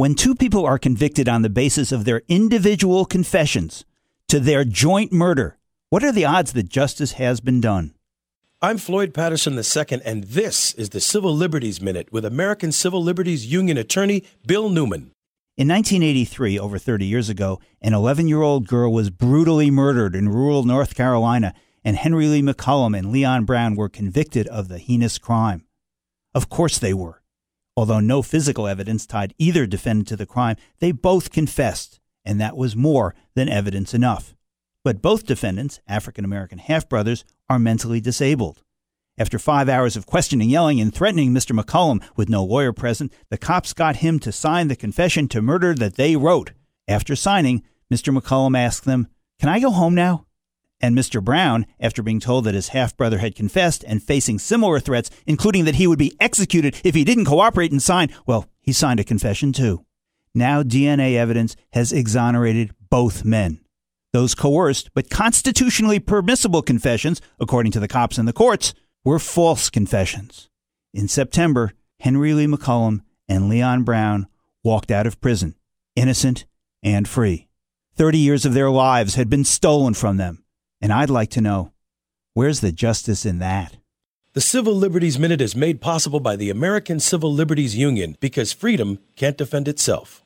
When two people are convicted on the basis of their individual confessions to their joint murder, what are the odds that justice has been done? I'm Floyd Patterson II, and this is the Civil Liberties Minute with American Civil Liberties Union attorney Bill Newman. In 1983, over 30 years ago, an 11 year old girl was brutally murdered in rural North Carolina, and Henry Lee McCollum and Leon Brown were convicted of the heinous crime. Of course they were. Although no physical evidence tied either defendant to the crime, they both confessed, and that was more than evidence enough. But both defendants, African American half brothers, are mentally disabled. After five hours of questioning, yelling, and threatening Mr. McCollum with no lawyer present, the cops got him to sign the confession to murder that they wrote. After signing, Mr. McCollum asked them, Can I go home now? And Mr. Brown, after being told that his half brother had confessed and facing similar threats, including that he would be executed if he didn't cooperate and sign, well, he signed a confession too. Now DNA evidence has exonerated both men. Those coerced but constitutionally permissible confessions, according to the cops and the courts, were false confessions. In September, Henry Lee McCollum and Leon Brown walked out of prison, innocent and free. Thirty years of their lives had been stolen from them and I'd like to know where's the justice in that? The Civil Liberties Minute is made possible by the American Civil Liberties Union because freedom can't defend itself.